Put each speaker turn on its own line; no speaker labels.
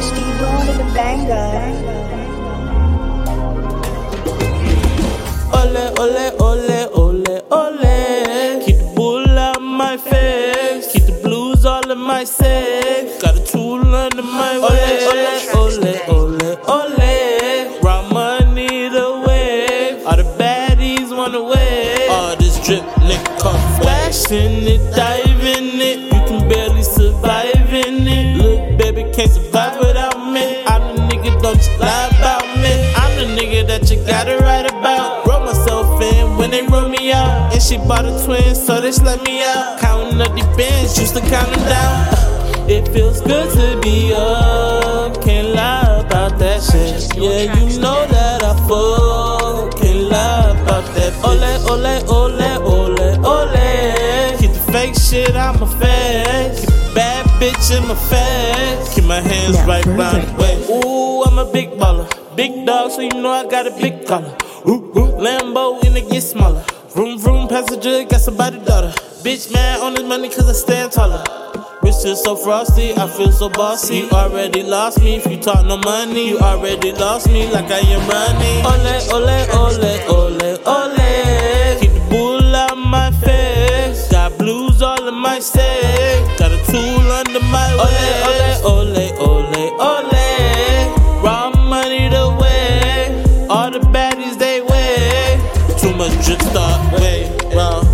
Steve going to the banger.
Ole, ole, ole, ole, ole. Keep the bull out my face. Keep the blues all in my safe. Got a tool under my way. Ole, ole, ole, ole. Raw money the wave. All the baddies wanna wave. All this drip, nigga, come flashing it, diving can't without me. I'm the nigga, don't you lie about me. I'm the nigga that you gotta write about. Wrote myself in when they wrote me out. And she bought a twin, so they let me out. Counting up the bands, used to count them down. It feels good to be up. Can't lie about that shit. Yeah, you know that I fuck. Can't lie about that. Ole, ole, ole, ole, ole. Keep the fake shit out my face. Keep a bad bitch in my face. Keep my hands
Now
right round the way. Ooh, I'm a big baller. Big dog, so you know I got a big collar. Ooh, ooh, Lambo and it get smaller. Vroom, vroom, passenger, got somebody daughter. Bitch mad on this money cause I stand taller. Wrist is so frosty, I feel so bossy. You already lost me if you talk no money. You already lost me like I am running. Ole, ole, ole, ole, ole. Got a tool under my way. Ole, ole, ole, ole, ole. Raw money the way. All the baddies they way. Too much drip start way. Round.